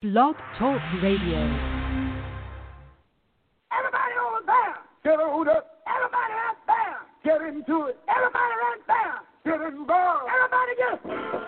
Blog Talk Radio. Everybody over there, get on up. Everybody right there, get into it. Everybody right there, get involved. Everybody just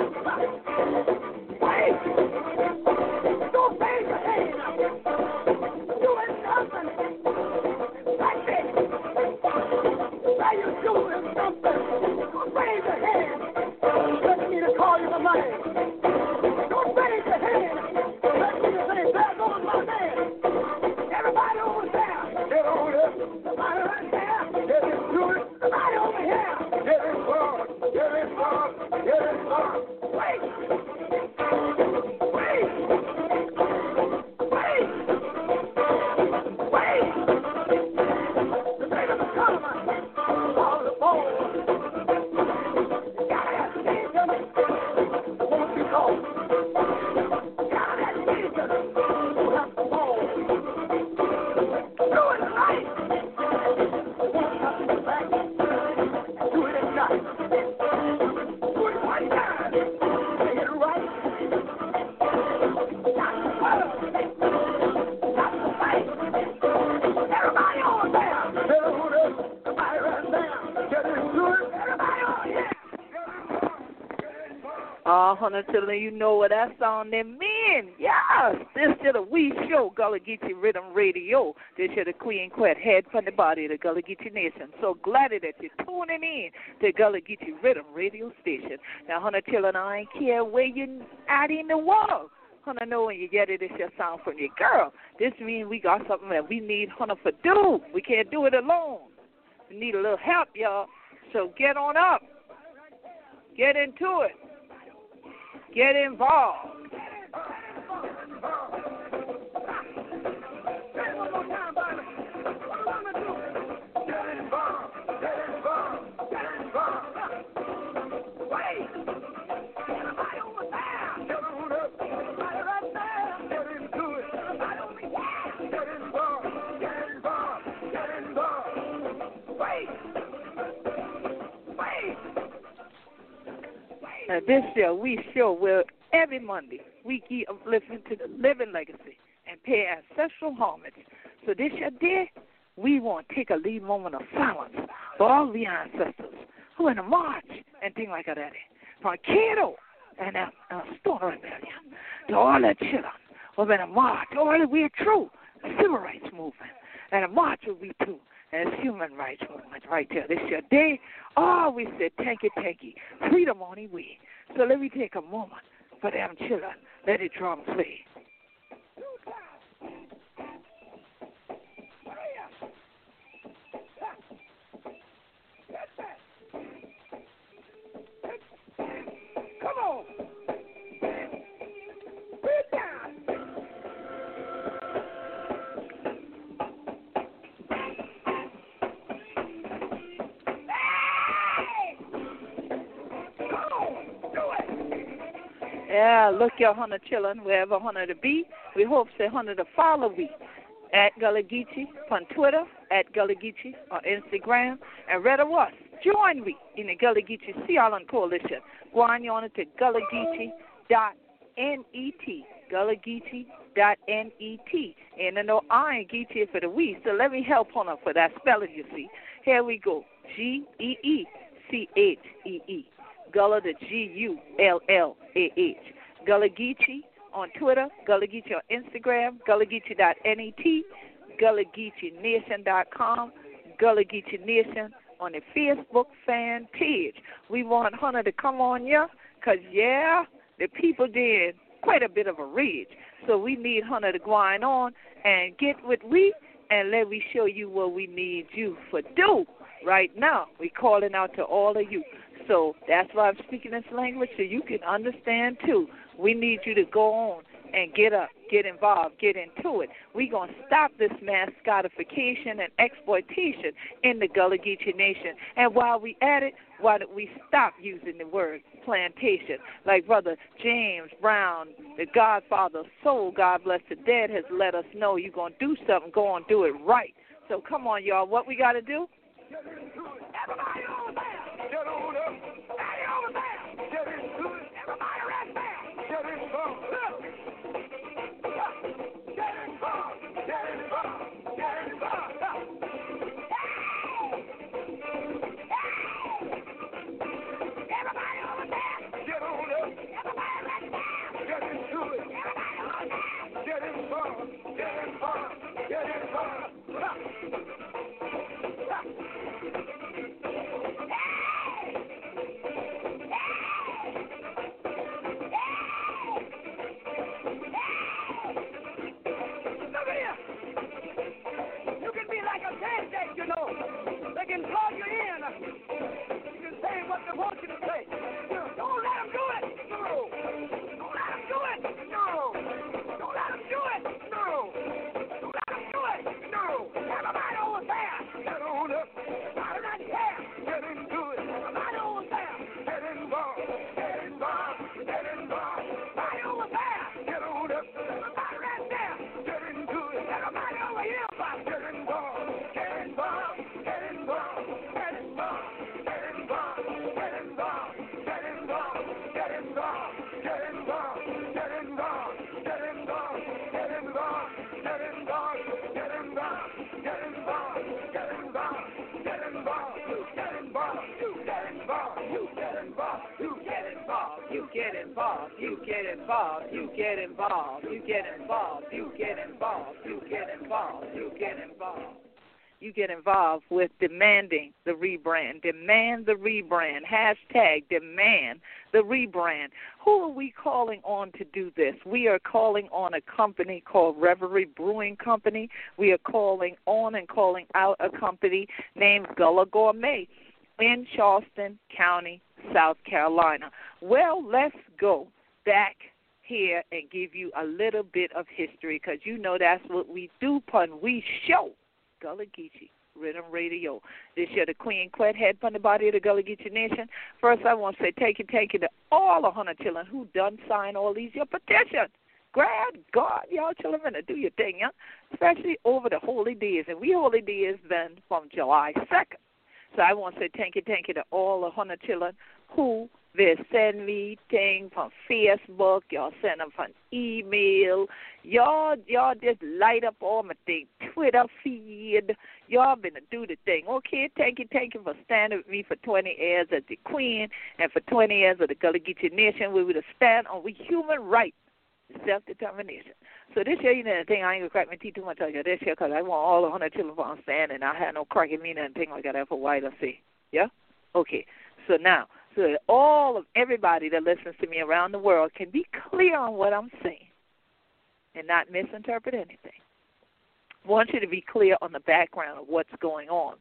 Hunter Tiller, you know what that song they mean. Yes, this is the We Show, Gullah Geechee Riddim Radio. This is the Queen Quet, head from the body of the Gullah Geechee Nation. So glad that you're tuning in to Gullah Geechee Riddim Radio Station. Now, Hunter Tiller, I ain't care where you're at in the world. Hunter know when you get it, it's your sound from your girl. This means we got something that we need Hunter for do. We can't do it alone. We need a little help, y'all. So get on up. Get into it. Get involved. Now, this show, we show where every Monday we keep uplifting to the living legacy and pay ancestral homage. So this year, dear, we want to take a lead moment of silence for all the ancestors who in the march and things like that. From Cato and uh, uh, Stono Rebellion to all the children who been a march all the way through the civil rights movement and a march will be too it's human rights movement right there. This year, day, oh, we said, thank you. Freedom on the way. So let me take a moment for them children. Let the drum play. Yeah, look your hunter children, wherever hunter to be. We hope say hunter to follow we at Gullah Geechee on Twitter, at Gullah Geechee on Instagram, and read of us. Join we in the Gullah Geechee Sea Island Coalition. Go on you on to Gullah Geechee dot N-E-T, Gullah Geechee dot N-E-T. And I know I ain't Geechee for the we, so let me help on her for that spelling, you see. Here we go. G-E-E-C-H-E-E. Gullah the G U L L A H. Gullah Geechee on Twitter, Gullah Geechee on Instagram, GullahGeechee.net, GullahGeecheeNation.com, Gullah Geechee Nation on the Facebook fan page. We want Hunter to come on here because, yeah, the people did quite a bit of a rage. So we need Hunter to go on and get with we and let me show you what we need you for do right now. we calling out to all of you. So that's why I'm speaking this language so you can understand too. We need you to go on and get up, get involved, get into it. We're going to stop this mascotification and exploitation in the Gullah Geechee Nation. And while we at it, why don't we stop using the word plantation? Like Brother James Brown, the Godfather of Soul, God bless the dead, has let us know you're going to do something, go on, do it right. So come on, y'all. What we got to do? Everybody involved. You get involved. You get involved. You get involved. You get involved with demanding the rebrand. Demand the rebrand. Hashtag demand the rebrand. Who are we calling on to do this? We are calling on a company called Revelry Brewing Company. We are calling on and calling out a company named Gullah Gourmet in Charleston County, South Carolina. Well, let's go back here and give you a little bit of history because you know that's what we do, pun. We show Gullah Geechee Riddim Radio. This year, the Queen Quet head from the body of the Gullah Geechee Nation. First, I want to say thank you, thank you to all the hundred children who done sign all these your petitions. Grab God, y'all children, and do your thing, yeah? Especially over the holy days. And we holy days then from July 2nd. So I want to say thank you, thank you to all the hundred children who they send me things from Facebook, y'all send them from email, y'all y'all just light up all my thing, Twitter feed. Y'all been to do the thing. Okay, thank you, thank you for standing with me for 20 years as the queen and for 20 years of the Gullah Geechee Nation. We would have stand on we human rights, self determination. So this year, you know, the thing I ain't gonna crack my teeth too much on you this year because I want all the hundred children for standing. I had no cracking me and thing like that for white I see. Yeah. Okay. So now, so that all of everybody that listens to me around the world can be clear on what I'm saying and not misinterpret anything. I want you to be clear on the background of what's going on.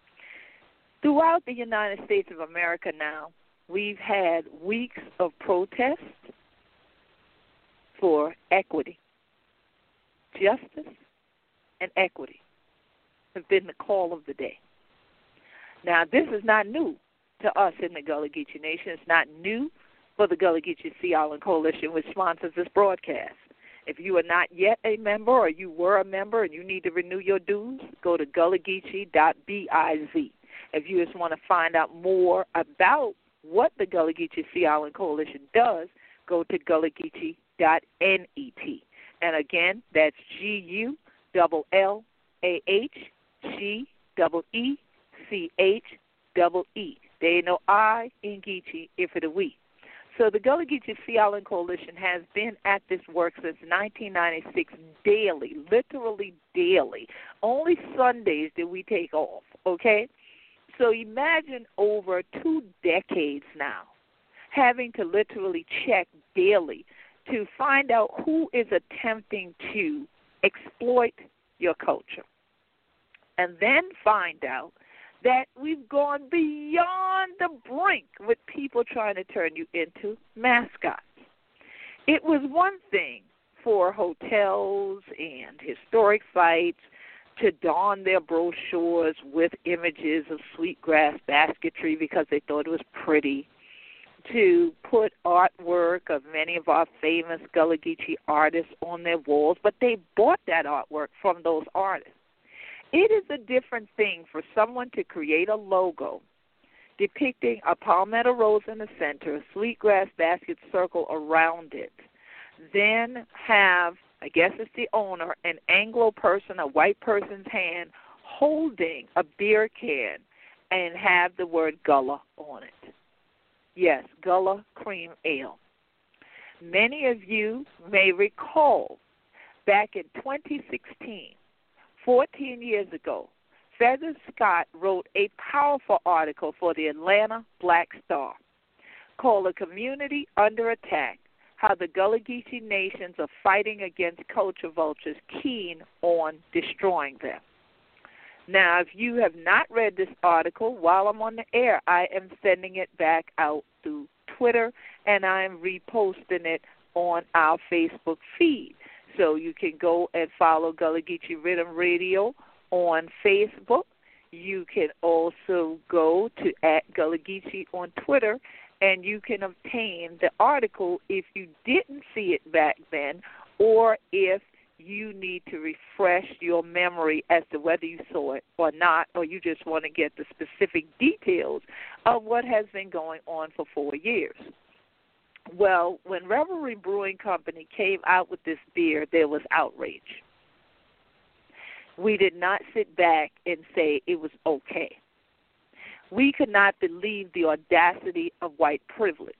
Throughout the United States of America now, we've had weeks of protest for equity. Justice and equity have been the call of the day. Now, this is not new to us in the Gullah Geechee Nation. It's not new for the Gullah Geechee Sea Island Coalition, which sponsors this broadcast. If you are not yet a member or you were a member and you need to renew your dues, go to gullahgeechee.biz. If you just want to find out more about what the Gullah Geechee Sea Island Coalition does, go to gullahgeechee.net. And again, that's G U double L A H G double E C H double E. Ain't no I in Geechee if it a we. So the Gullah Geechee Sea Island Coalition has been at this work since 1996 daily, literally daily. Only Sundays did we take off, okay? So imagine over two decades now having to literally check daily to find out who is attempting to exploit your culture. And then find out that we've gone beyond the brink with people trying to turn you into mascots. It was one thing for hotels and historic sites to don their brochures with images of sweetgrass basketry because they thought it was pretty, to put artwork of many of our famous Gullah Geechee artists on their walls, but they bought that artwork from those artists. It is a different thing for someone to create a logo depicting a palmetto rose in the center, a sweetgrass basket circle around it, then have, I guess it's the owner, an Anglo person, a white person's hand holding a beer can and have the word Gullah on it. Yes, Gullah Cream Ale. Many of you may recall back in 2016 14 years ago, Feather Scott wrote a powerful article for the Atlanta Black Star called A Community Under Attack How the Gullah Geechee Nations Are Fighting Against Culture Vultures Keen on Destroying Them. Now, if you have not read this article while I'm on the air, I am sending it back out through Twitter and I am reposting it on our Facebook feed. So you can go and follow Gullah Geechee Riddim Radio on Facebook. You can also go to at Gullah Geechee on Twitter, and you can obtain the article if you didn't see it back then, or if you need to refresh your memory as to whether you saw it or not, or you just want to get the specific details of what has been going on for four years. Well, when Revelry Brewing Company came out with this beer, there was outrage. We did not sit back and say it was okay. We could not believe the audacity of white privilege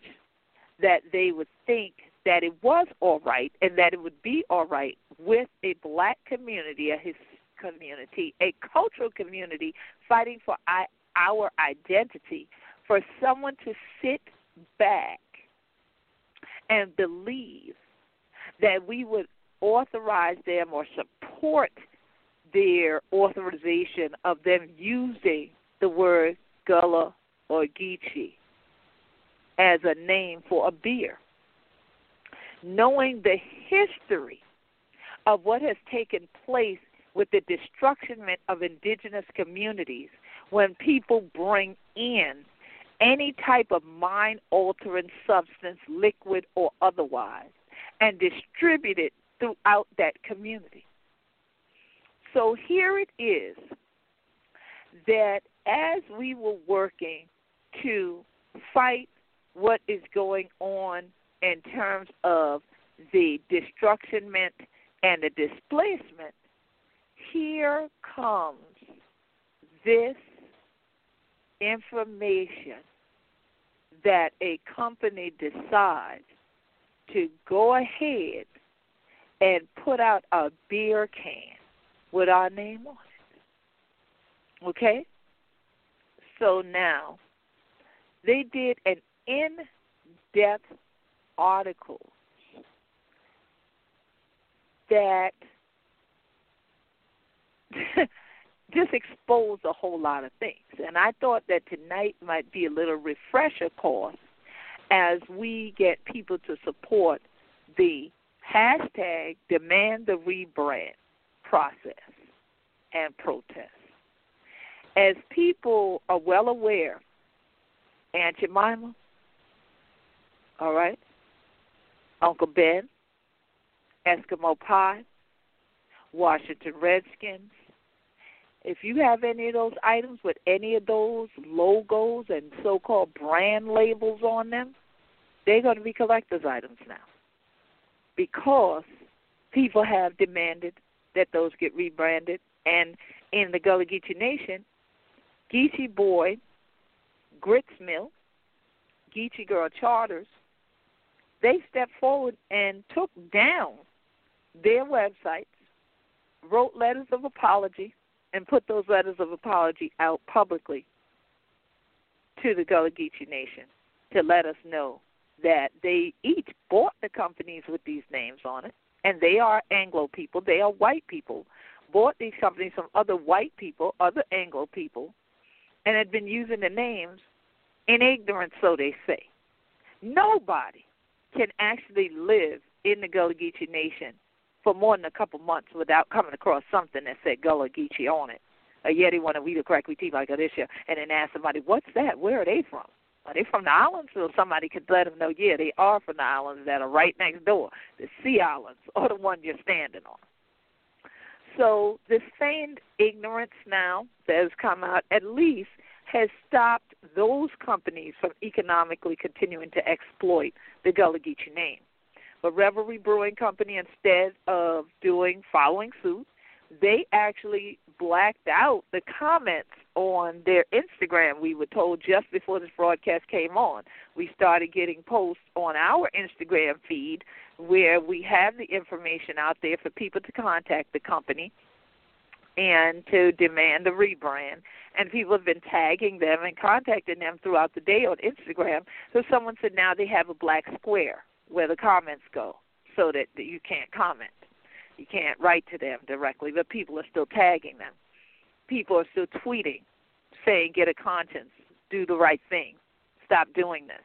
that they would think that it was all right and that it would be all right with a black community, a his community, a cultural community fighting for our identity, for someone to sit back and believe that we would authorize them or support their authorization of them using the word Gullah or Geechee as a name for a beer. Knowing the history of what has taken place with the destruction of indigenous communities when people bring in any type of mind altering substance, liquid or otherwise, and distribute it throughout that community. So here it is that as we were working to fight what is going on in terms of the destructionment and the displacement, here comes this information that a company decides to go ahead and put out a beer can with our name on it. Okay? So now, they did an in depth article that just exposed a whole lot of things. And I thought that tonight might be a little refresher course as we get people to support the hashtag demand the rebrand process and protest. As people are well aware, Aunt Jemima, all right, Uncle Ben, Eskimo Pie, Washington Redskins, if you have any of those items with any of those logos and so called brand labels on them, they're going to be collector's items now. Because people have demanded that those get rebranded. And in the Gullah Geechee Nation, Geechee Boy, Grits Mill, Geechee Girl Charters, they stepped forward and took down their websites, wrote letters of apology, and put those letters of apology out publicly to the Gullah Geechee Nation to let us know that they each bought the companies with these names on it, and they are Anglo people, they are white people, bought these companies from other white people, other Anglo people, and had been using the names in ignorance, so they say. Nobody can actually live in the Gullah Geechee Nation for more than a couple months without coming across something that said Gullah Geechee on it. A Yeti want to eat a crackly tea like this year, and then ask somebody, "What's that? Where are they from?" Are they from the islands? So somebody could let them know, yeah, they are from the islands that are right next door, the Sea Islands, or the one you're standing on. So this feigned ignorance now that has come out at least has stopped those companies from economically continuing to exploit the Gullah Geechee name. But Revelry Brewing Company, instead of doing following suit, they actually blacked out the comments on their Instagram. We were told just before this broadcast came on. We started getting posts on our Instagram feed where we have the information out there for people to contact the company and to demand a rebrand. And people have been tagging them and contacting them throughout the day on Instagram. So someone said now they have a black square where the comments go so that, that you can't comment. You can't write to them directly, but people are still tagging them. People are still tweeting, saying, get a conscience, do the right thing, stop doing this.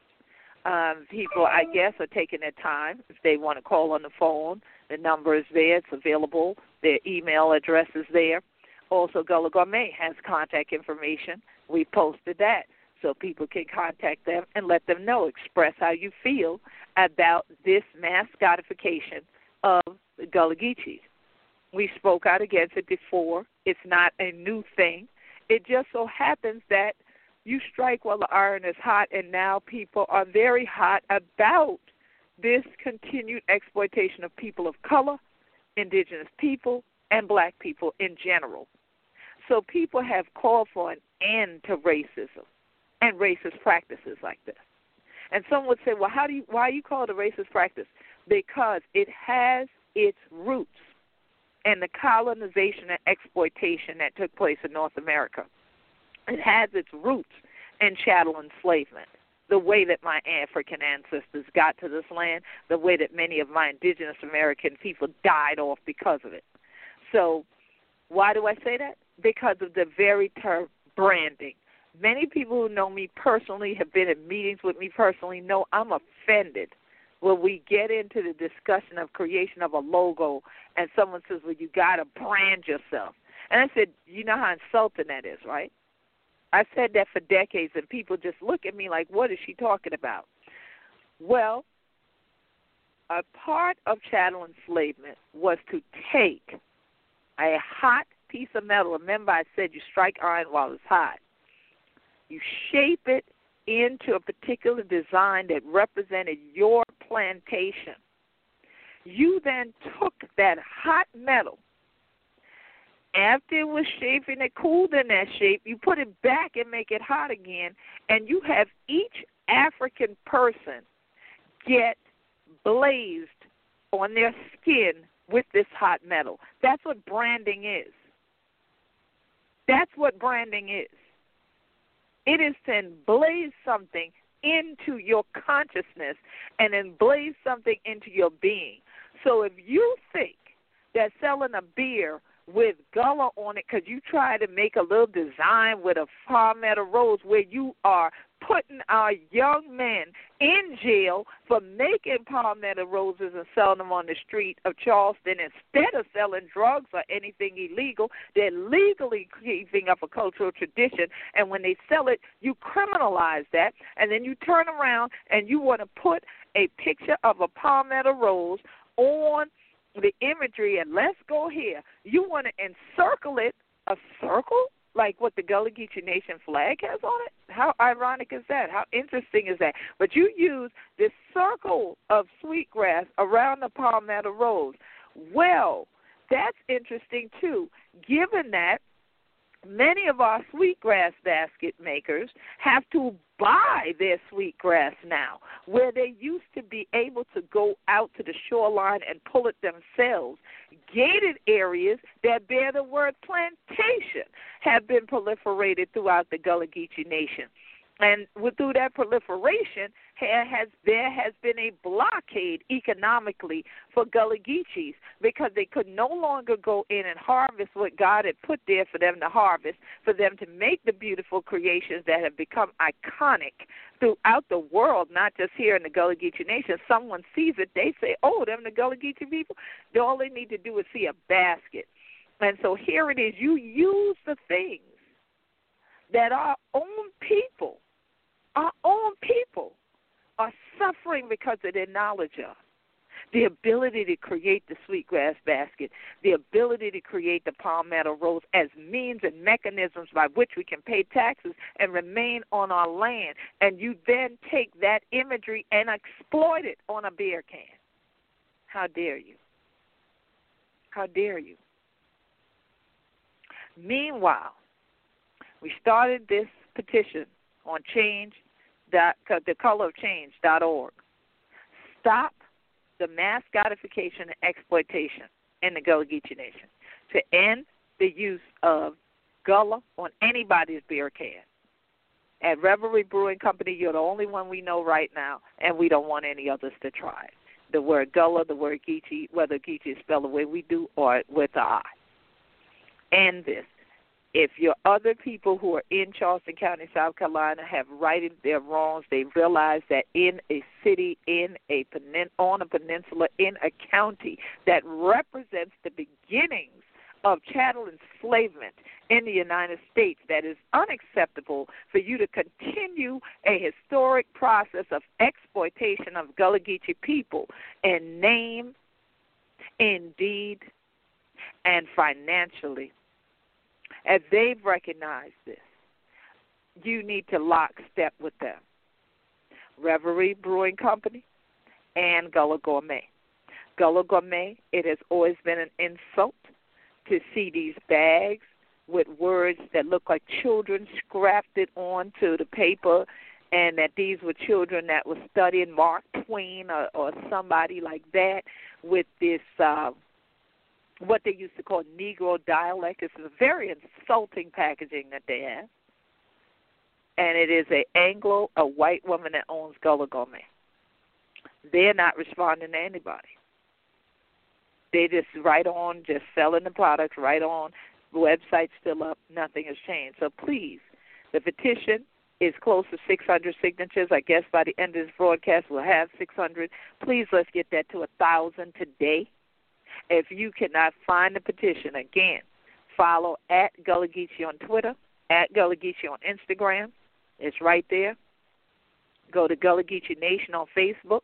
Um, people, I guess, are taking their time. If they want to call on the phone, the number is there, it's available. Their email address is there. Also, Gullah Gourmet has contact information. We posted that so people can contact them and let them know, express how you feel about this mass mascotification of the Gullah Geechees. We spoke out against it before. It's not a new thing. It just so happens that you strike while the iron is hot, and now people are very hot about this continued exploitation of people of color, indigenous people, and black people in general. So people have called for an end to racism and racist practices like this. And some would say, well, how do you, why you call it a racist practice? Because it has its roots in the colonization and exploitation that took place in North America. It has its roots in chattel enslavement. The way that my African ancestors got to this land, the way that many of my indigenous American people died off because of it. So, why do I say that? Because of the very term branding. Many people who know me personally, have been in meetings with me personally, know I'm offended when we get into the discussion of creation of a logo and someone says, Well, you got to brand yourself. And I said, You know how insulting that is, right? I said that for decades, and people just look at me like, What is she talking about? Well, a part of chattel enslavement was to take a hot piece of metal. Remember, I said you strike iron while it's hot. You shape it into a particular design that represented your plantation. You then took that hot metal. After it was shaped and it cooled in that shape, you put it back and make it hot again, and you have each African person get blazed on their skin with this hot metal. That's what branding is. That's what branding is. It is to emblaze something into your consciousness and emblaze something into your being. So if you think that selling a beer with Gullah on it because you try to make a little design with a palmetto rose where you are putting our young men in jail for making palmetto roses and selling them on the street of Charleston instead of selling drugs or anything illegal. They're legally keeping up a cultural tradition, and when they sell it, you criminalize that, and then you turn around and you want to put a picture of a palmetto rose on the imagery, and let's go here. You want to encircle it, a circle? Like what the Gullah Geechee Nation flag has on it? How ironic is that? How interesting is that? But you use this circle of sweetgrass around the palmetto rose. Well, that's interesting too, given that many of our sweetgrass basket makers have to buy their sweetgrass now, where they used to be able to go out to the shoreline and pull it themselves. Gated areas that bear the word plantation have been proliferated throughout the Gullah Geechee Nation. And with, through that proliferation, has there has been a blockade economically for Gullah Geechees because they could no longer go in and harvest what God had put there for them to harvest, for them to make the beautiful creations that have become iconic throughout the world, not just here in the Gullah Geechee Nation. Someone sees it, they say, "Oh, them the Gullah Geechee people." All they need to do is see a basket, and so here it is. You use the things that our own people, our own people, are suffering because of their knowledge of. The ability to create the sweetgrass basket, the ability to create the palmetto rose as means and mechanisms by which we can pay taxes and remain on our land. And you then take that imagery and exploit it on a beer can. How dare you? How dare you? Meanwhile, we started this petition on change dot the color of change dot org. Stop the mass gratification and exploitation in the Gullah Geechee Nation to end the use of Gullah on anybody's beer can. At Revelry Brewing Company, you're the only one we know right now, and we don't want any others to try The word Gullah, the word Geechee, whether Geechee is spelled the way we do or with the I. End this if your other people who are in Charleston County, South Carolina, have righted their wrongs, they realize that in a city, in a penin- on a peninsula, in a county that represents the beginnings of chattel enslavement in the United States, that is unacceptable for you to continue a historic process of exploitation of Gullah Geechee people in name, in deed, and financially as they've recognized this, you need to lockstep with them. Revelry Brewing Company and Gullah Gourmet. Gullah Gourmet, it has always been an insult to see these bags with words that look like children scrafted onto the paper and that these were children that were studying Mark Twain or, or somebody like that with this uh, what they used to call Negro dialect. It's a very insulting packaging that they have. And it is a Anglo, a white woman that owns Gullah Gourmet. They're not responding to anybody. They just right on, just selling the products right on. The website's still up. Nothing has changed. So please, the petition is close to 600 signatures. I guess by the end of this broadcast, we'll have 600. Please let's get that to a thousand today. If you cannot find the petition, again, follow at Gullah Geechee on Twitter, at Gullah Geechee on Instagram. It's right there. Go to Gullah Geechee Nation on Facebook.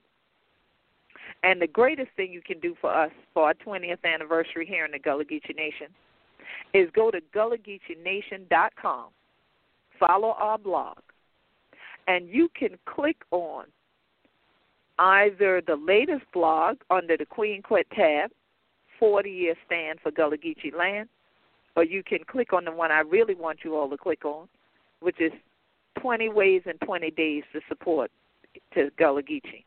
And the greatest thing you can do for us for our 20th anniversary here in the Gullah Geechee Nation is go to GullahGeecheeNation.com, follow our blog, and you can click on either the latest blog under the Queen Quet tab 40 year stand for Gullah Geechee land, or you can click on the one I really want you all to click on, which is 20 ways in 20 days to support to Gullah Geechee.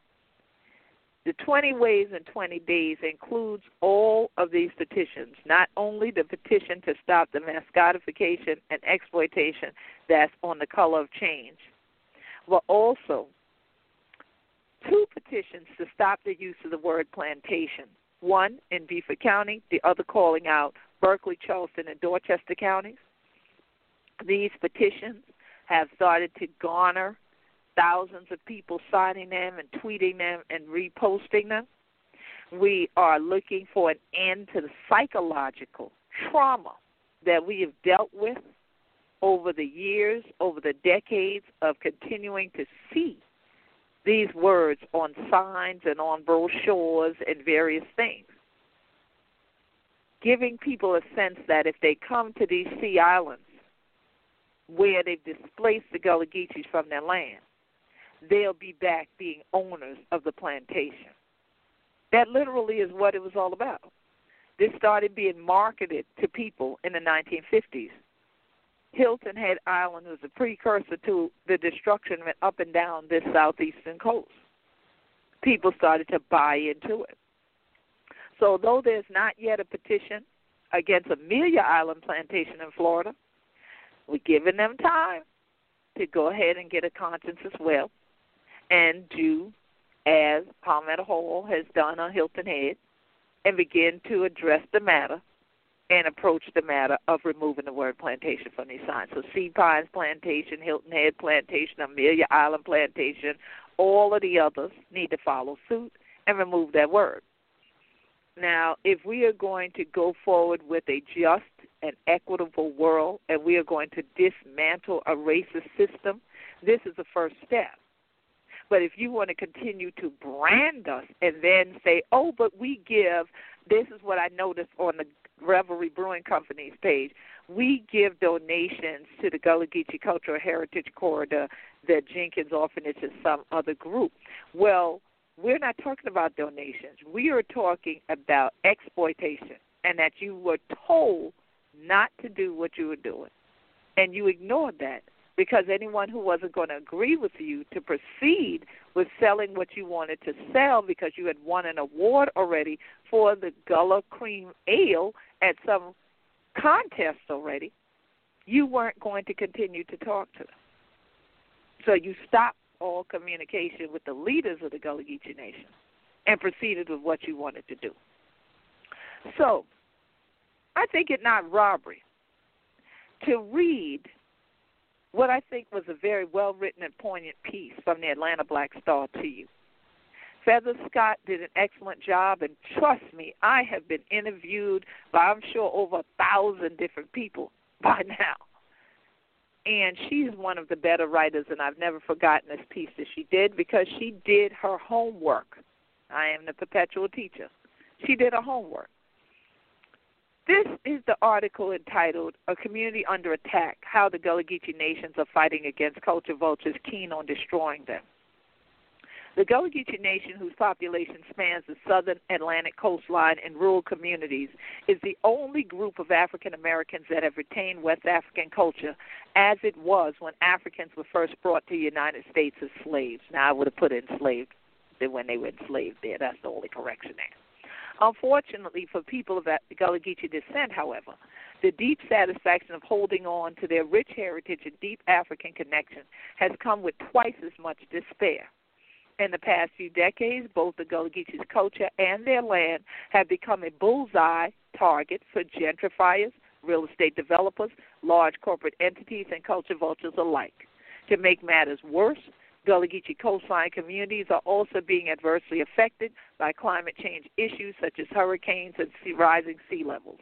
The 20 ways in 20 days includes all of these petitions, not only the petition to stop the mascotification and exploitation that's on the color of change, but also two petitions to stop the use of the word plantation one in Beaufort County, the other calling out Berkeley, Charleston, and Dorchester counties. These petitions have started to garner thousands of people signing them and tweeting them and reposting them. We are looking for an end to the psychological trauma that we have dealt with over the years, over the decades of continuing to see these words on signs and on brochures and various things. Giving people a sense that if they come to these sea islands where they've displaced the Gullah Geechees from their land, they'll be back being owners of the plantation. That literally is what it was all about. This started being marketed to people in the 1950s Hilton Head Island was a precursor to the destruction up and down this southeastern coast. People started to buy into it. So, though there's not yet a petition against Amelia Island Plantation in Florida, we're giving them time to go ahead and get a conscience as well. and do as Palmetto Hall has done on Hilton Head and begin to address the matter and approach the matter of removing the word plantation from these signs. So Sea Pines Plantation, Hilton Head Plantation, Amelia Island Plantation, all of the others need to follow suit and remove that word. Now, if we are going to go forward with a just and equitable world and we are going to dismantle a racist system, this is the first step. But if you want to continue to brand us and then say, oh, but we give, this is what I noticed on the Revelry Brewing Company's page. We give donations to the Gullah Geechee Cultural Heritage Corridor, the Jenkins Orphanage, and some other group. Well, we're not talking about donations. We are talking about exploitation and that you were told not to do what you were doing. And you ignored that because anyone who wasn't going to agree with you to proceed with selling what you wanted to sell because you had won an award already for the Gullah Cream Ale at some contest already, you weren't going to continue to talk to them. So you stopped all communication with the leaders of the Gullah Geechee Nation and proceeded with what you wanted to do. So I think it not robbery to read what I think was a very well written and poignant piece from the Atlanta Black Star to you. Feather Scott did an excellent job, and trust me, I have been interviewed by I'm sure over a thousand different people by now. And she's one of the better writers, and I've never forgotten this piece that she did because she did her homework. I am the perpetual teacher. She did her homework. This is the article entitled A Community Under Attack How the Gullah Geechee Nations Are Fighting Against Culture Vultures Keen on Destroying Them. The Gullah Geechee Nation, whose population spans the southern Atlantic coastline and rural communities, is the only group of African Americans that have retained West African culture as it was when Africans were first brought to the United States as slaves. Now, I would have put enslaved when they were enslaved there. That's the only correction there. Unfortunately, for people of Gullah Geechee descent, however, the deep satisfaction of holding on to their rich heritage and deep African connection has come with twice as much despair. In the past few decades, both the Gullah Geechee's culture and their land have become a bullseye target for gentrifiers, real estate developers, large corporate entities, and culture vultures alike. To make matters worse, Gullah Geechee coastline communities are also being adversely affected by climate change issues such as hurricanes and sea, rising sea levels.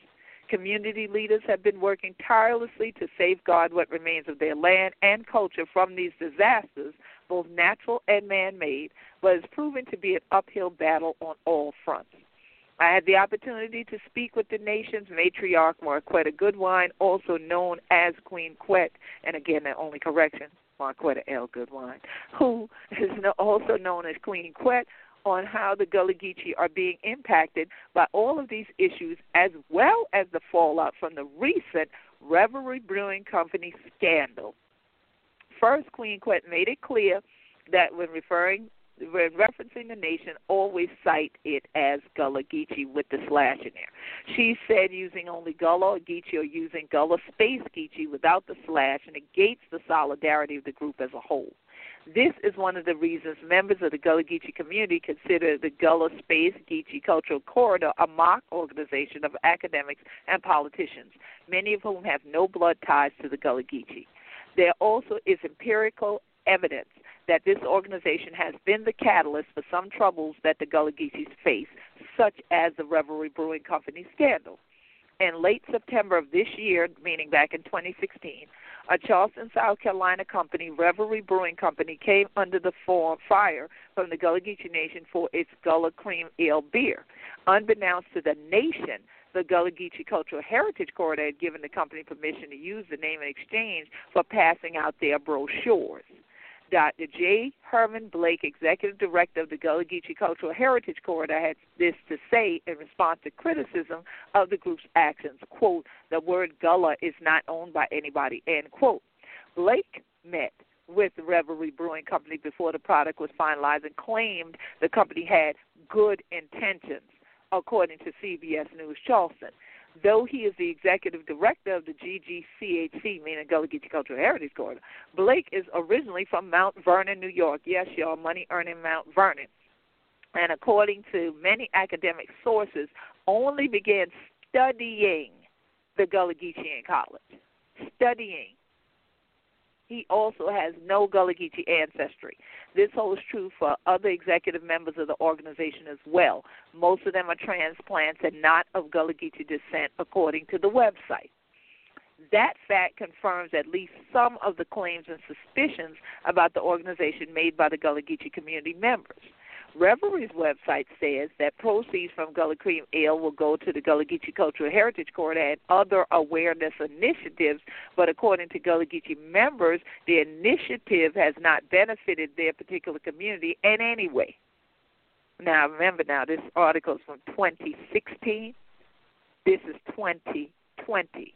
Community leaders have been working tirelessly to safeguard what remains of their land and culture from these disasters, both natural and man made, but it's proven to be an uphill battle on all fronts. I had the opportunity to speak with the nation's matriarch, Marquetta Goodwine, also known as Queen Quet, and again, the only correction, Marquetta L. Goodwine, who is also known as Queen Quet, on how the Gullah Geechee are being impacted by all of these issues, as well as the fallout from the recent Revelry Brewing Company scandal. First, Queen Quet made it clear that when referring when referencing the nation, always cite it as Gullah Geechee with the slash in there. She said using only Gullah Geechee or using Gullah Space Geechee without the slash negates the solidarity of the group as a whole. This is one of the reasons members of the Gullah Geechee community consider the Gullah Space Geechee Cultural Corridor a mock organization of academics and politicians, many of whom have no blood ties to the Gullah Geechee. There also is empirical evidence that this organization has been the catalyst for some troubles that the Gullah Geechees face, such as the Revelry Brewing Company scandal. In late September of this year, meaning back in 2016, a Charleston, South Carolina company, Revelry Brewing Company, came under the fire from the Gullah Geechee Nation for its Gullah Cream Ale beer. Unbeknownst to the nation, the Gullah Geechee Cultural Heritage Corridor had given the company permission to use the name in exchange for passing out their brochures. Dr. J. Herman Blake, Executive Director of the Gullah Geechee Cultural Heritage Corridor, had this to say in response to criticism of the group's actions. Quote, the word Gullah is not owned by anybody, end quote. Blake met with the Revelry Brewing Company before the product was finalized and claimed the company had good intentions, according to CBS News Charleston. Though he is the executive director of the GGCHC, meaning Gullah Geechee Cultural Heritage Corridor, Blake is originally from Mount Vernon, New York. Yes, y'all, money earning Mount Vernon. And according to many academic sources, only began studying the Gullah Geechee in college. Studying. He also has no Gullah Geechee ancestry. This holds true for other executive members of the organization as well. Most of them are transplants and not of Gullah Geechee descent, according to the website. That fact confirms at least some of the claims and suspicions about the organization made by the Gullah Geechee community members. Revelry's website says that proceeds from Gullah Cream Ale will go to the Gullah Geechee Cultural Heritage Corridor and other awareness initiatives, but according to Gullah Geechee members, the initiative has not benefited their particular community in any way. Now, remember now, this article is from 2016. This is 2020.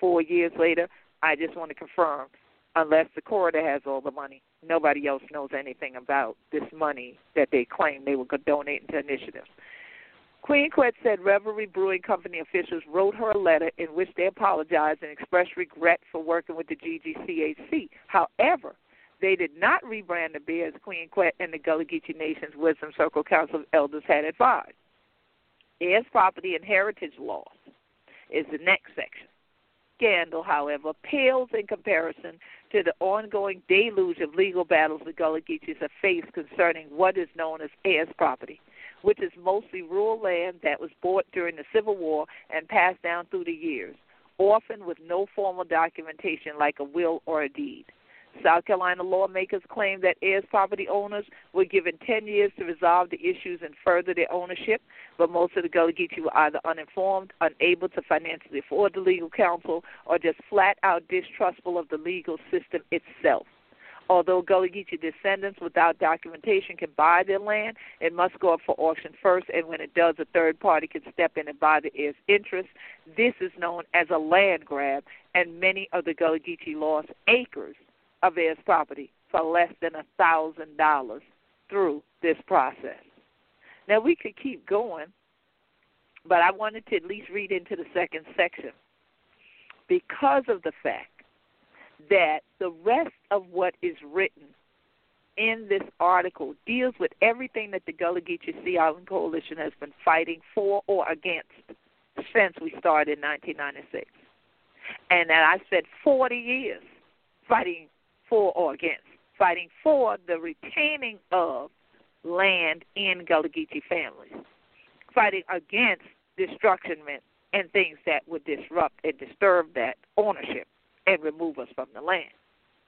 Four years later, I just want to confirm, unless the corridor has all the money, nobody else knows anything about this money that they claim they were donating to initiatives. Queen Quet said Revelry Brewing Company officials wrote her a letter in which they apologized and expressed regret for working with the GGCHC. However, they did not rebrand the beer as Queen Quet and the Gullah Geechee Nation's Wisdom Circle Council of Elders had advised. Heirs property and heritage laws is the next section scandal, however, pales in comparison to the ongoing deluge of legal battles the Gullah Geechees have faced concerning what is known as heirs property, which is mostly rural land that was bought during the Civil War and passed down through the years, often with no formal documentation like a will or a deed. South Carolina lawmakers claim that heirs property owners were given 10 years to resolve the issues and further their ownership, but most of the Gullah Geechee were either uninformed, unable to financially afford the legal counsel, or just flat out distrustful of the legal system itself. Although Gullah Geechee descendants without documentation can buy their land, it must go up for auction first, and when it does, a third party can step in and buy the heir's interest. This is known as a land grab, and many of the Gullah Geechee lost acres of heirs property for less than a thousand dollars through this process. Now we could keep going, but I wanted to at least read into the second section because of the fact that the rest of what is written in this article deals with everything that the Gullah Geechee Sea Island Coalition has been fighting for or against since we started in 1996. And that I spent 40 years fighting for or against, fighting for the retaining of land in Gullah Geechee families, fighting against destruction and things that would disrupt and disturb that ownership and remove us from the land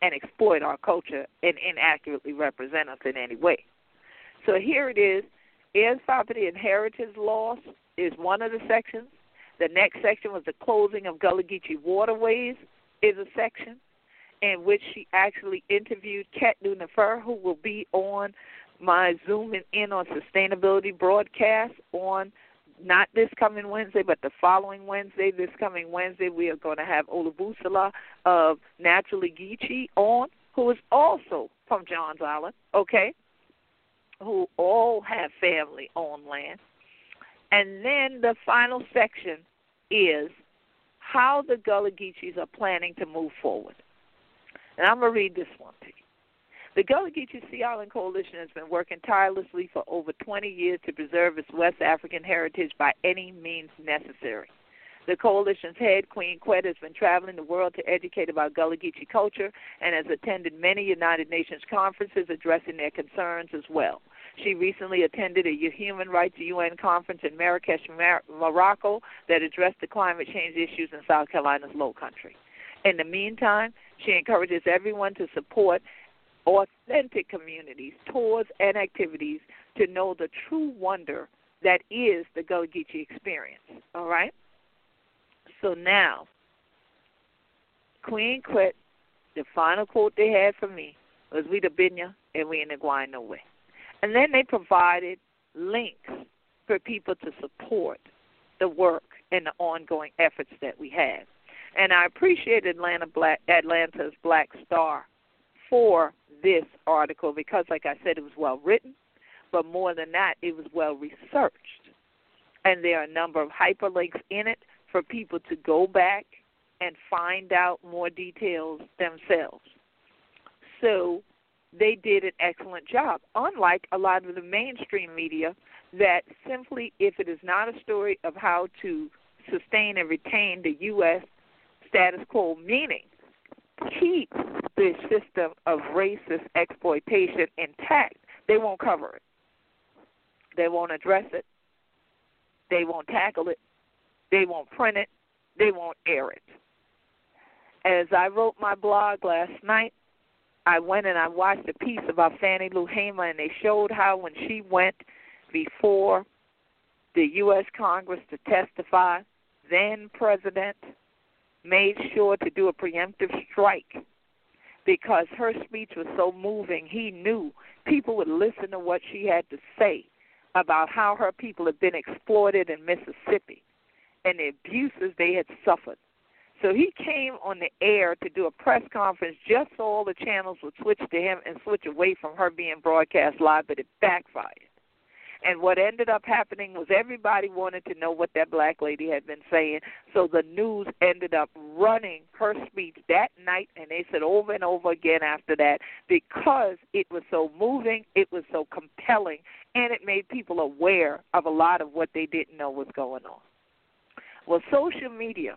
and exploit our culture and inaccurately represent us in any way. So here it is. Heirs property and heritage loss is one of the sections. The next section was the closing of Gullah Geechee waterways is a section in which she actually interviewed Kat Dunafer, who will be on my Zooming In on Sustainability broadcast on not this coming Wednesday, but the following Wednesday. This coming Wednesday, we are going to have Olabusala of Naturally Geechee on, who is also from Johns Island, okay, who all have family on land. And then the final section is how the Gullah Geechees are planning to move forward. And I'm going to read this one to you. The Gullah Geechee Sea Island Coalition has been working tirelessly for over 20 years to preserve its West African heritage by any means necessary. The coalition's head, Queen Quet, has been traveling the world to educate about Gullah Geechee culture and has attended many United Nations conferences addressing their concerns as well. She recently attended a human rights UN conference in Marrakesh, Morocco, that addressed the climate change issues in South Carolina's Low Country. In the meantime, she encourages everyone to support authentic communities, tours, and activities to know the true wonder that is the Gullah Geechee experience. All right? So now, Queen Quet. The final quote they had for me was We the Binya and we in the Guayno way. And then they provided links for people to support the work and the ongoing efforts that we have. And I appreciate Atlanta Black, Atlanta's Black Star for this article because, like I said, it was well written, but more than that, it was well researched. And there are a number of hyperlinks in it for people to go back and find out more details themselves. So they did an excellent job, unlike a lot of the mainstream media that simply, if it is not a story of how to sustain and retain the U.S. status quo, meaning keep the system of racist exploitation intact, they won't cover it. They won't address it. They won't tackle it. They won't print it. They won't air it. As I wrote my blog last night, I went and I watched a piece about Fannie Lou Hamer, and they showed how when she went before the U.S. Congress to testify, then President made sure to do a preemptive strike because her speech was so moving. He knew people would listen to what she had to say about how her people had been exploited in Mississippi and the abuses they had suffered. So he came on the air to do a press conference just so all the channels would switch to him and switch away from her being broadcast live, but it backfired. And what ended up happening was everybody wanted to know what that black lady had been saying. So the news ended up running her speech that night, and they said over and over again after that because it was so moving, it was so compelling, and it made people aware of a lot of what they didn't know was going on. Well, social media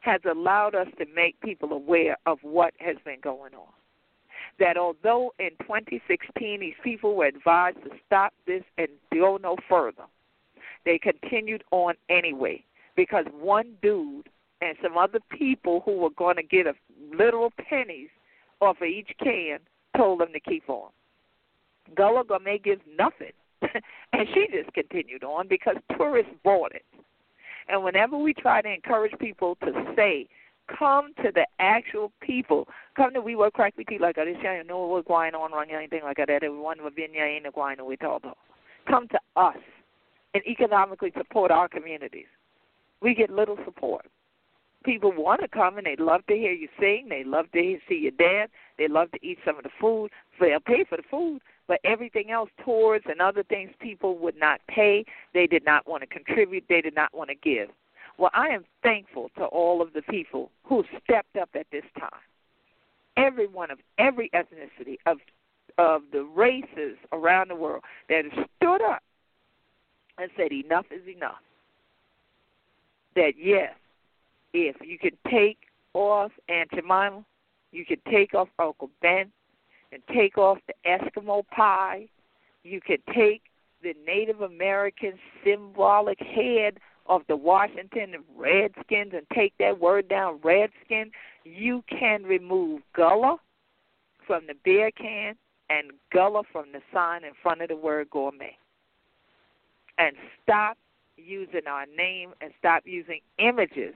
has allowed us to make people aware of what has been going on. That although in 2016 these people were advised to stop this and go no further, they continued on anyway because one dude and some other people who were going to get a literal pennies off of each can told them to keep on. Gullah Gourmet gives nothing, and she just continued on because tourists bought it. And whenever we try to encourage people to say, come to the actual people, come to We Work Crack with like this, you know what's going on or anything like that. Everyone will be in the going with all Come to us and economically support our communities. We get little support. People want to come and they love to hear you sing. They love to see you dance. They love to eat some of the food. They'll pay for the food, but everything else, tours and other things, people would not pay. They did not want to contribute. They did not want to give. Well, I am thankful to all of the people who stepped up at this time. Everyone of every ethnicity, of of the races around the world that stood up and said enough is enough. That yes, if you can take off Aunt Jemima, you can take off Uncle Ben, and take off the Eskimo pie. You could take the Native American symbolic head of the Washington Redskins and take that word down, Redskin. You can remove Gullah from the beer can and Gullah from the sign in front of the word gourmet. And stop using our name and stop using images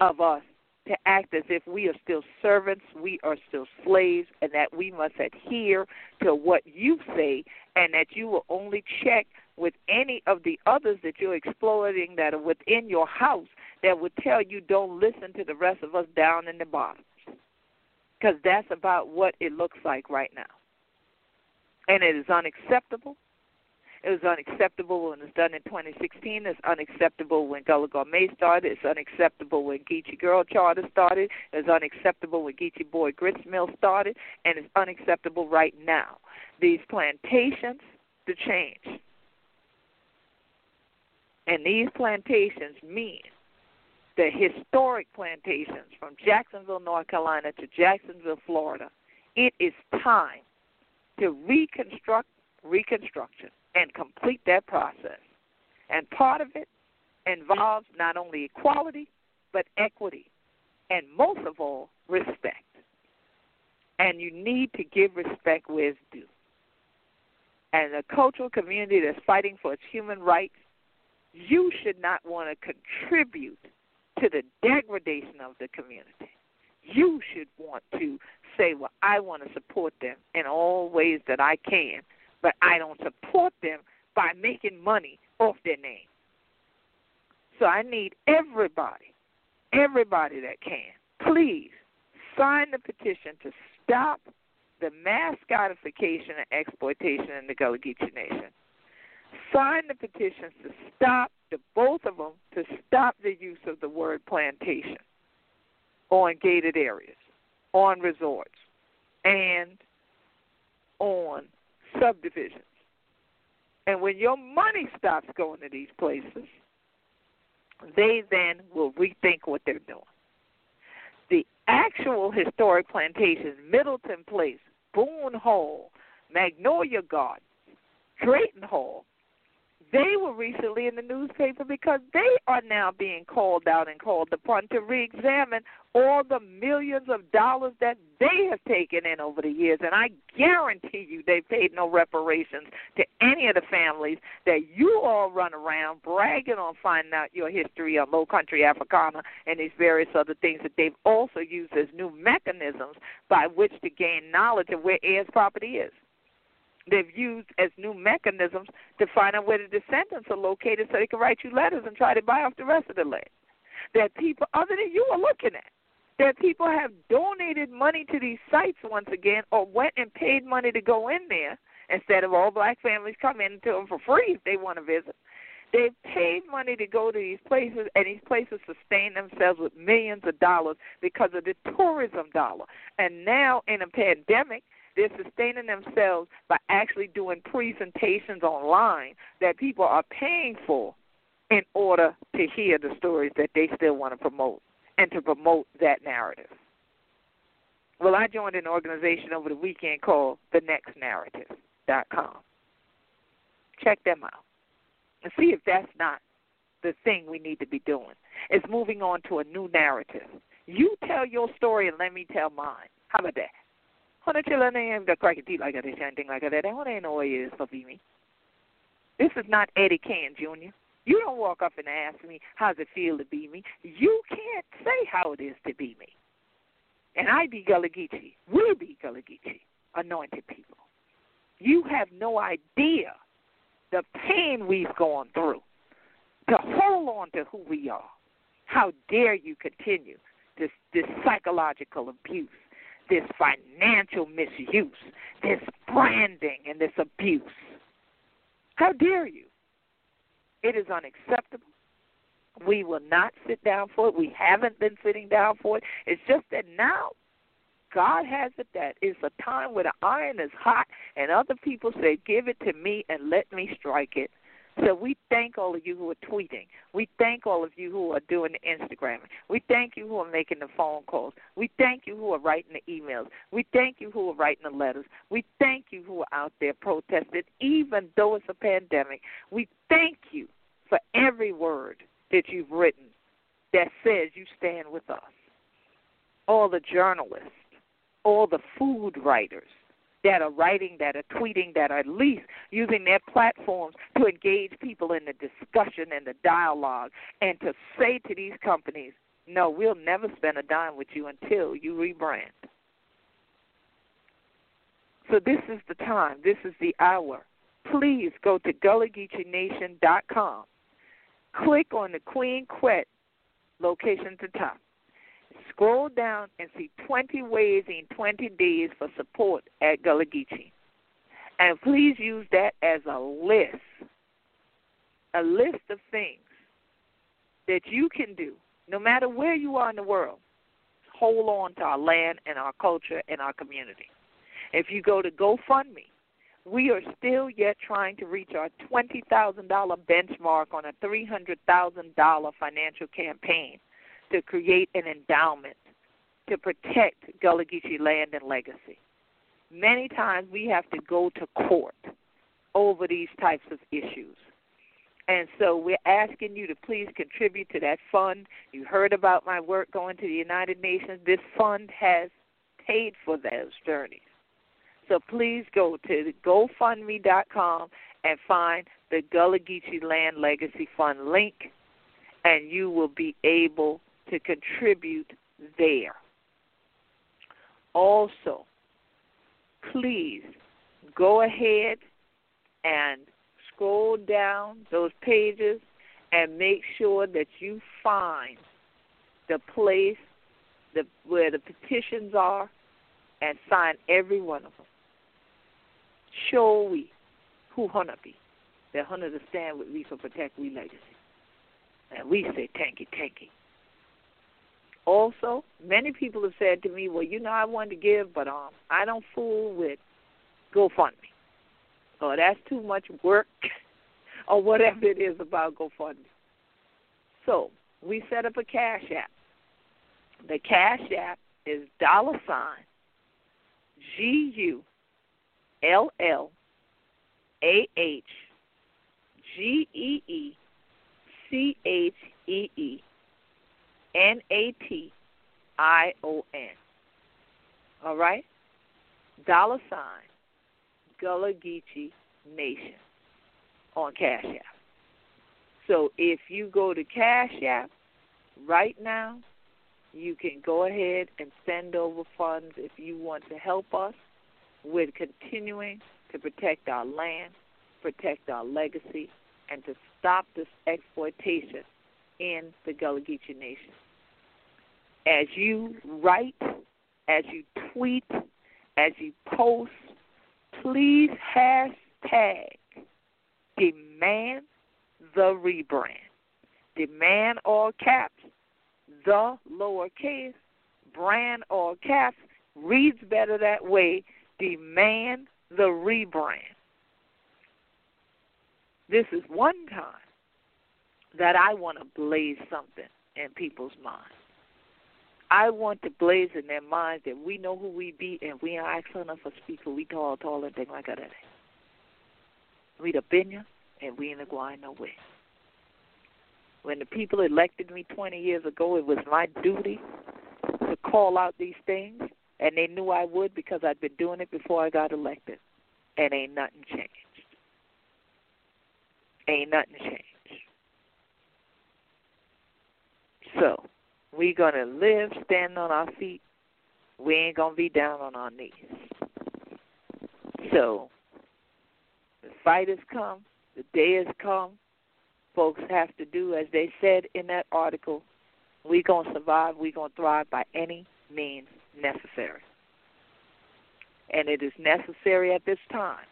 of us to act as if we are still servants, we are still slaves, and that we must adhere to what you say, and that you will only check with any of the others that you're exploiting that are within your house that would tell you don't listen to the rest of us down in the bottom. Because that's about what it looks like right now. And it is unacceptable it was unacceptable when it was done in 2016. It's unacceptable when Gullah Gourmet started. It's unacceptable when Geechee Girl Charter started. It's unacceptable when Geechee Boy Grits Mill started. And it's unacceptable right now. These plantations to change. And these plantations mean the historic plantations from Jacksonville, North Carolina to Jacksonville, Florida. It is time to reconstruct Reconstruction and complete that process. And part of it involves not only equality, but equity, and most of all, respect. And you need to give respect where it's due. And a cultural community that's fighting for its human rights, you should not want to contribute to the degradation of the community. You should want to say, well, I want to support them in all ways that I can but I don't support them by making money off their name. So I need everybody, everybody that can, please sign the petition to stop the mass and exploitation in the Gullah Geechee Nation. Sign the petitions to stop the both of them to stop the use of the word plantation on gated areas, on resorts, and on subdivisions. And when your money stops going to these places, they then will rethink what they're doing. The actual historic plantations, Middleton Place, Boone Hall, Magnolia Garden, Drayton Hall, they were recently in the newspaper because they are now being called out and called upon to re examine all the millions of dollars that they have taken in over the years. And I guarantee you they've paid no reparations to any of the families that you all run around bragging on finding out your history on Low Country Africana and these various other things that they've also used as new mechanisms by which to gain knowledge of where heirs property is they've used as new mechanisms to find out where the descendants are located so they can write you letters and try to buy off the rest of the land. That people other than you are looking at. That people have donated money to these sites once again or went and paid money to go in there instead of all black families come in to them for free if they want to visit. They've paid money to go to these places, and these places sustain themselves with millions of dollars because of the tourism dollar. And now, in a pandemic, they're sustaining themselves by actually doing presentations online that people are paying for in order to hear the stories that they still want to promote and to promote that narrative. Well, I joined an organization over the weekend called TheNextNarrative.com. Check them out and see if that's not the thing we need to be doing. It's moving on to a new narrative. You tell your story and let me tell mine. How about that? Hon children ain't the cracky teeth like that, anything like that. They ain't no is for me. This is not Eddie Can Jr. You don't walk up and ask me how's it feel to be me. You can't say how it is to be me. And I be Gullah Geechee. We be Gullah Geechee, anointed people. You have no idea the pain we've gone through to hold on to who we are. How dare you continue this this psychological abuse this financial misuse, this branding, and this abuse. How dare you? It is unacceptable. We will not sit down for it. We haven't been sitting down for it. It's just that now God has it that it's a time where the iron is hot and other people say, Give it to me and let me strike it. So we thank all of you who are tweeting. We thank all of you who are doing the Instagram. We thank you who are making the phone calls. We thank you who are writing the emails. We thank you who are writing the letters. We thank you who are out there protesting, even though it's a pandemic. We thank you for every word that you've written that says you stand with us. All the journalists, all the food writers, that are writing, that are tweeting, that are at least using their platforms to engage people in the discussion and the dialogue and to say to these companies, no, we'll never spend a dime with you until you rebrand. So this is the time. This is the hour. Please go to GullahGeecheeNation.com. Click on the Queen Quet location at the top scroll down and see 20 ways in 20 days for support at Gullah Geechee. And please use that as a list, a list of things that you can do, no matter where you are in the world. Hold on to our land and our culture and our community. If you go to GoFundMe, we are still yet trying to reach our $20,000 benchmark on a $300,000 financial campaign to create an endowment to protect Gullah Geechee land and legacy. Many times we have to go to court over these types of issues. And so we're asking you to please contribute to that fund. You heard about my work going to the United Nations. This fund has paid for those journeys. So please go to GoFundMe.com and find the Gullah Geechee Land Legacy Fund link, and you will be able to contribute there. Also, please go ahead and scroll down those pages and make sure that you find the place the, where the petitions are and sign every one of them. Show we who Hunter be. That Hunter to stand with we for protect we legacy. And we say thank you. Also, many people have said to me, Well, you know I want to give, but um I don't fool with GoFundMe. Oh, that's too much work or whatever it is about GoFundMe. So we set up a cash app. The cash app is dollar sign G U L L A H G E E C H E E N A T I O N. All right? Dollar sign Gullah Geechee Nation on Cash App. So if you go to Cash App right now, you can go ahead and send over funds if you want to help us with continuing to protect our land, protect our legacy, and to stop this exploitation in the Gullah Geechee Nation. As you write, as you tweet, as you post, please hashtag demand the rebrand. Demand all caps, the lowercase, brand all caps, reads better that way. Demand the rebrand. This is one time that I want to blaze something in people's minds. I want to blaze in their minds that we know who we be and we are excellent enough for speaker. We tall, tall, and things like that. We the Binya and we in the going nowhere. When the people elected me 20 years ago, it was my duty to call out these things, and they knew I would because I'd been doing it before I got elected, and ain't nothing changed. Ain't nothing changed. So, we gonna live, standing on our feet. We ain't gonna be down on our knees. So, the fight has come, the day has come. Folks have to do as they said in that article. we're gonna survive. we're gonna thrive by any means necessary. And it is necessary at this time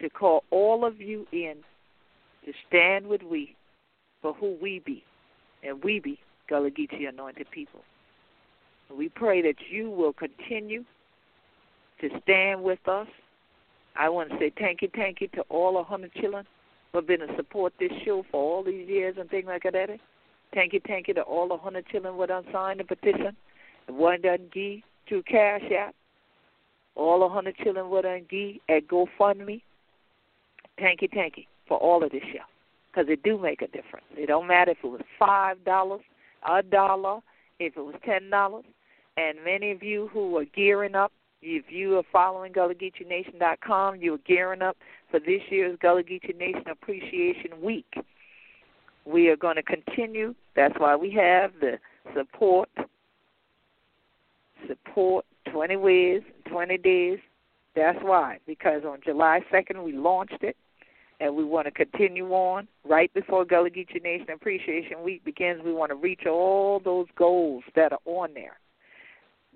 to call all of you in to stand with we for who we be, and we be Gullah Geechee anointed people. We pray that you will continue to stand with us. I want to say thank you, thank you to all a hundred children for being to support this show for all these years and things like that. Thank you, thank you to all the hundred children with unsigned the petition. One done give through Cash App. All the hundred children with give at GoFundMe. Thank you, thank you for all of this show. Because it do make a difference. It don't matter if it was five dollars, a dollar, if it was ten dollars. And many of you who are gearing up, if you are following GullahGeecheeNation.com, you're gearing up for this year's Gullah Geechee Nation Appreciation Week. We are going to continue. That's why we have the support, support 20 ways, 20 days. That's why, because on July 2nd we launched it and we want to continue on right before Gullah Geechee Nation Appreciation Week begins. We want to reach all those goals that are on there,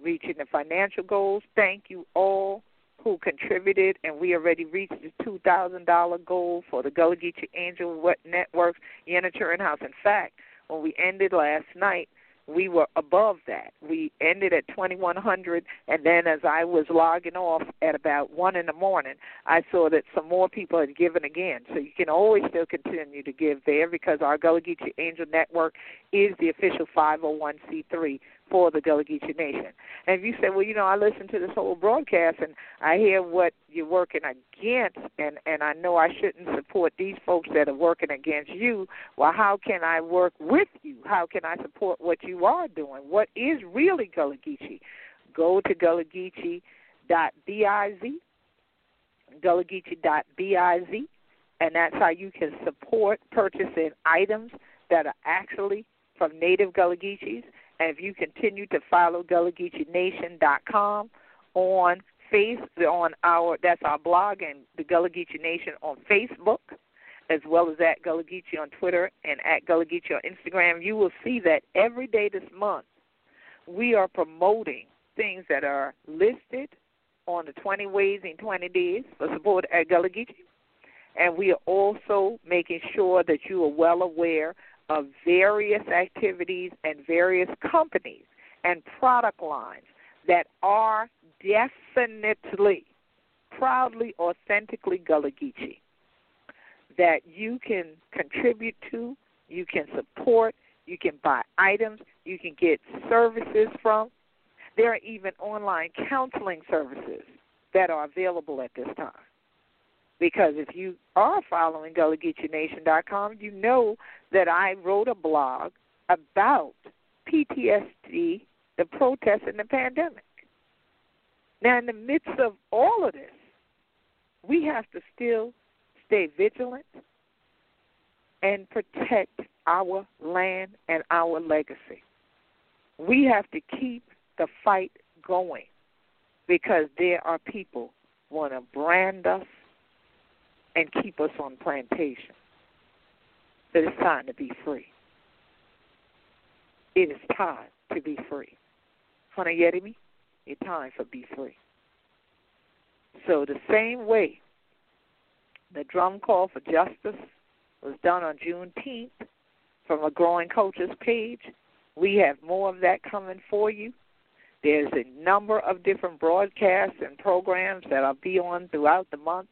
reaching the financial goals. Thank you all who contributed, and we already reached the two thousand dollar goal for the Gullah Geechee Angel Networks Unitarian House. In fact, when we ended last night, we were above that. We ended at 2100, and then as I was logging off at about 1 in the morning, I saw that some more people had given again. So you can always still continue to give there because our Gullah Geechee Angel Network is the official 501c3 for the Gullah Geechee Nation. And if you say, well, you know, I listen to this whole broadcast and I hear what you're working against, and and I know I shouldn't support these folks that are working against you. Well, how can I work with you? How can I support what you are doing? What is really Gullah Geechee? Go to gullahgeechee.biz, gullahgeechee.biz, and that's how you can support purchasing items that are actually from native Gullah Geechees if you continue to follow GullahGeecheeNation.com on face on our that's our blog and the Gullah Geechee Nation on Facebook, as well as at Gullah Geechee on Twitter and at Gullah Geechee on Instagram, you will see that every day this month we are promoting things that are listed on the 20 ways in 20 days for support at Gullah Geechee. And we are also making sure that you are well aware of various activities and various companies and product lines that are definitely, proudly, authentically Gullah Geechee that you can contribute to, you can support, you can buy items, you can get services from. There are even online counseling services that are available at this time. Because if you are following GullahGeecheeNation.com, you know that I wrote a blog about PTSD, the protests, and the pandemic. Now, in the midst of all of this, we have to still stay vigilant and protect our land and our legacy. We have to keep the fight going because there are people want to brand us and keep us on plantation. But it's time to be free. It is time to be free. You me? It's time for be free. So the same way the drum call for justice was done on Juneteenth from a Growing Cultures page. We have more of that coming for you. There's a number of different broadcasts and programs that I'll be on throughout the month.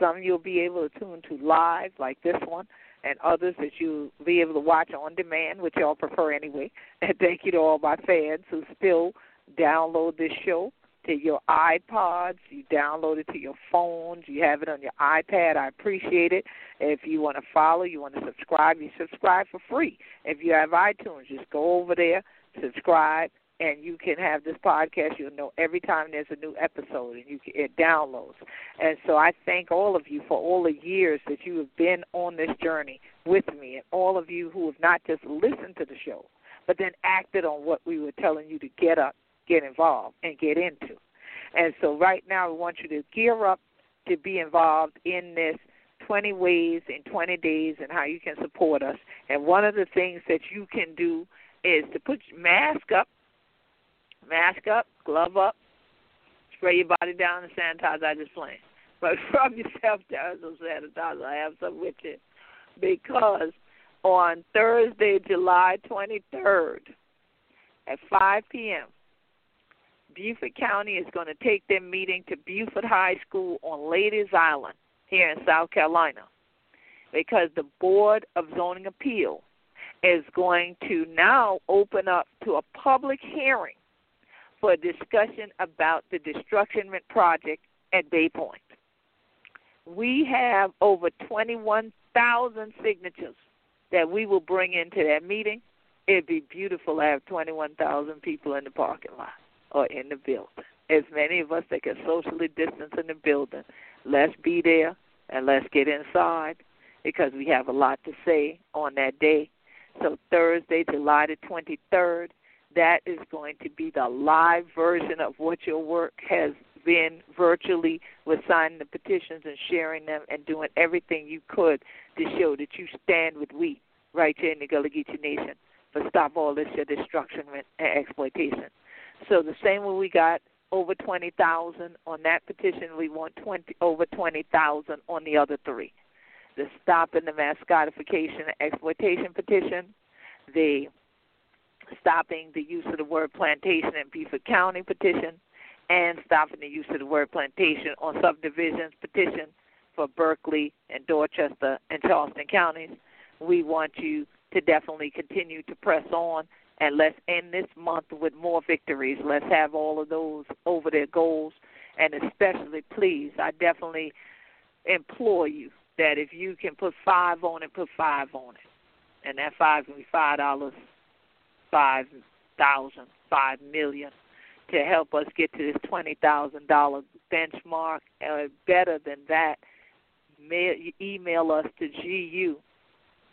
Some you'll be able to tune to live, like this one, and others that you'll be able to watch on demand, which y'all prefer anyway. And thank you to all my fans who still download this show to your iPods, you download it to your phones, you have it on your iPad. I appreciate it. If you want to follow, you want to subscribe, you subscribe for free. If you have iTunes, just go over there, subscribe, and you can have this podcast. You'll know every time there's a new episode, and you can, it downloads. And so I thank all of you for all the years that you have been on this journey with me, and all of you who have not just listened to the show, but then acted on what we were telling you to get up get involved and get into. And so right now we want you to gear up to be involved in this 20 ways in 20 days and how you can support us. And one of the things that you can do is to put mask up, mask up, glove up, spray your body down and sanitize. I just playing. But from yourself down some sanitizer. I have some with you. Because on Thursday, July 23rd at 5 p.m., Beaufort County is going to take their meeting to Beaufort High School on Ladies Island here in South Carolina because the Board of Zoning Appeal is going to now open up to a public hearing for a discussion about the destructionment project at Bay Point. We have over 21,000 signatures that we will bring into that meeting. It'd be beautiful to have 21,000 people in the parking lot or in the building. As many of us that can socially distance in the building, let's be there and let's get inside because we have a lot to say on that day. So Thursday, July the 23rd, that is going to be the live version of what your work has been virtually with signing the petitions and sharing them and doing everything you could to show that you stand with we right here in the Gullah Geechee Nation for stop all this destruction and exploitation. So the same way we got over 20,000 on that petition, we want 20 over 20,000 on the other three. The stopping the mascotification and exploitation petition, the stopping the use of the word plantation in Beaufort County petition, and stopping the use of the word plantation on subdivisions petition for Berkeley and Dorchester and Charleston counties. We want you to definitely continue to press on and let's end this month with more victories. Let's have all of those over their goals. And especially, please, I definitely implore you that if you can put five on it, put five on it. And that five can be five dollars, five thousand, five million to help us get to this twenty thousand dollar benchmark. Uh, better than that, mail, email us to g u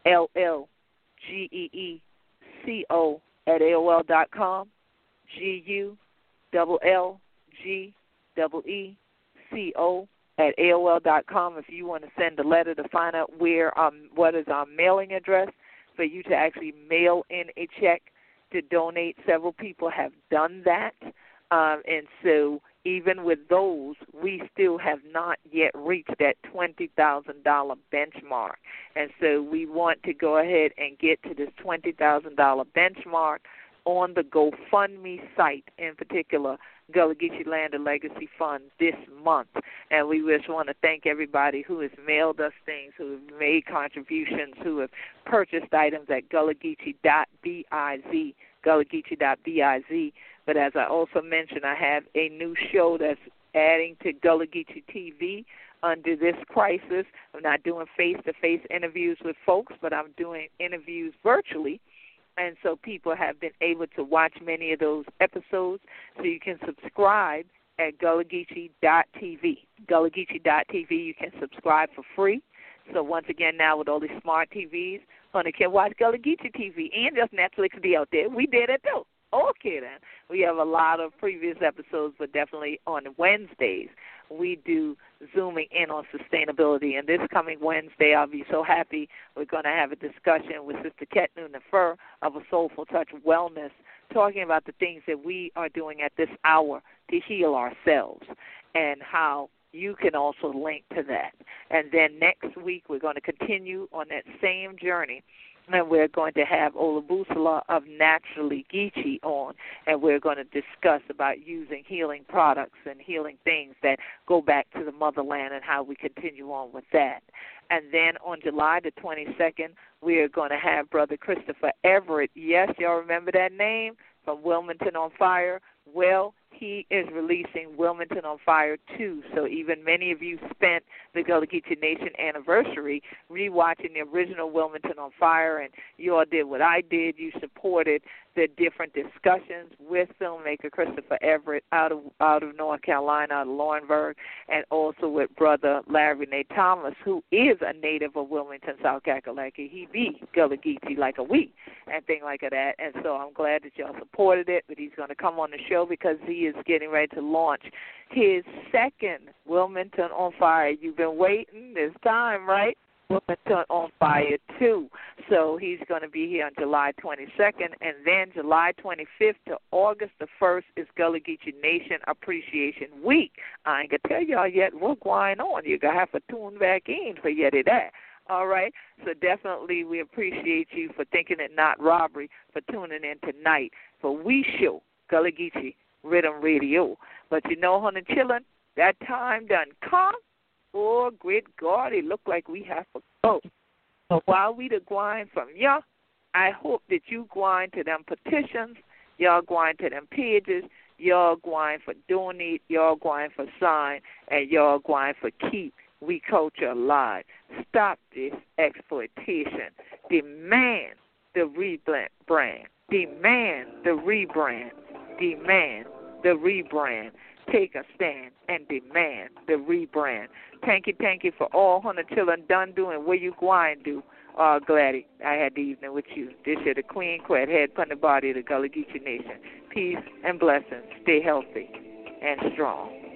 l l g e e c o at AOL dot com, G U double L G double E C O at AOL dot com if you want to send a letter to find out where um what is our mailing address for you to actually mail in a check to donate. Several people have done that. Um, and so even with those, we still have not yet reached that $20,000 benchmark. And so we want to go ahead and get to this $20,000 benchmark on the GoFundMe site in particular, Gullah Geechee Land and Legacy Fund this month. And we just want to thank everybody who has mailed us things, who have made contributions, who have purchased items at gullahgeechee.biz, gullahgeechee.biz. But as I also mentioned, I have a new show that's adding to Gullah Geechee TV under this crisis. I'm not doing face to face interviews with folks, but I'm doing interviews virtually and so people have been able to watch many of those episodes. So you can subscribe at gullahgeechee.tv. Gullahgeechee.tv, you can subscribe for free. So once again, now with all these smart TVs, honey can watch Gullah Geechee TV and just Netflix be out there. We did it too. We have a lot of previous episodes, but definitely on Wednesdays we do zooming in on sustainability. And this coming Wednesday, I'll be so happy. We're going to have a discussion with Sister Ket Noonan Fur of a Soulful Touch Wellness, talking about the things that we are doing at this hour to heal ourselves and how you can also link to that. And then next week, we're going to continue on that same journey and we're going to have Olabusala of Naturally Geechee on, and we're going to discuss about using healing products and healing things that go back to the motherland and how we continue on with that. And then on July the 22nd, we are going to have Brother Christopher Everett. Yes, y'all remember that name from Wilmington on Fire? Well, he is releasing Wilmington on Fire 2. So even many of you spent the Gullah Geechee Nation anniversary rewatching the original Wilmington on Fire, and you all did what I did. You supported the different discussions with filmmaker Christopher Everett out of out of North Carolina, out of Laurinburg, and also with brother Larry Nate Thomas, who is a native of Wilmington, South Kakalaki. He be Gullah Geechee like a we and thing like that. And so I'm glad that y'all supported it. But he's going to come on the show because he is getting ready to launch his second Wilmington on Fire. You've been waiting. It's time, right? Wilmington on Fire too. So he's going to be here on July 22nd, and then July 25th to August the 1st is Gullah Geechee Nation Appreciation Week. I ain't gonna tell y'all yet what's going on. You're gonna have to tune back in for yet of that. All right. So definitely we appreciate you for thinking it not robbery for tuning in tonight for We Show Gullah Geechee Riddim Radio. But you know, honey, chillin', that time done come. Oh, great God, it look like we have to go. So while we the grind from ya, I hope that you grind to them petitions, y'all grind to them pages, y'all grind for donate, y'all grind for sign, and y'all grind for keep we culture alive. Stop this exploitation. Demand the rebrand. Demand the rebrand. Demand the rebrand. Take a stand and demand the rebrand. Thank you, thank you for all hundred children done doing what you going do. Uh, Gladdy, I had the evening with you. This year, the Queen Quet, head pun the body of the Gullah Geechee Nation. Peace and blessings. Stay healthy and strong.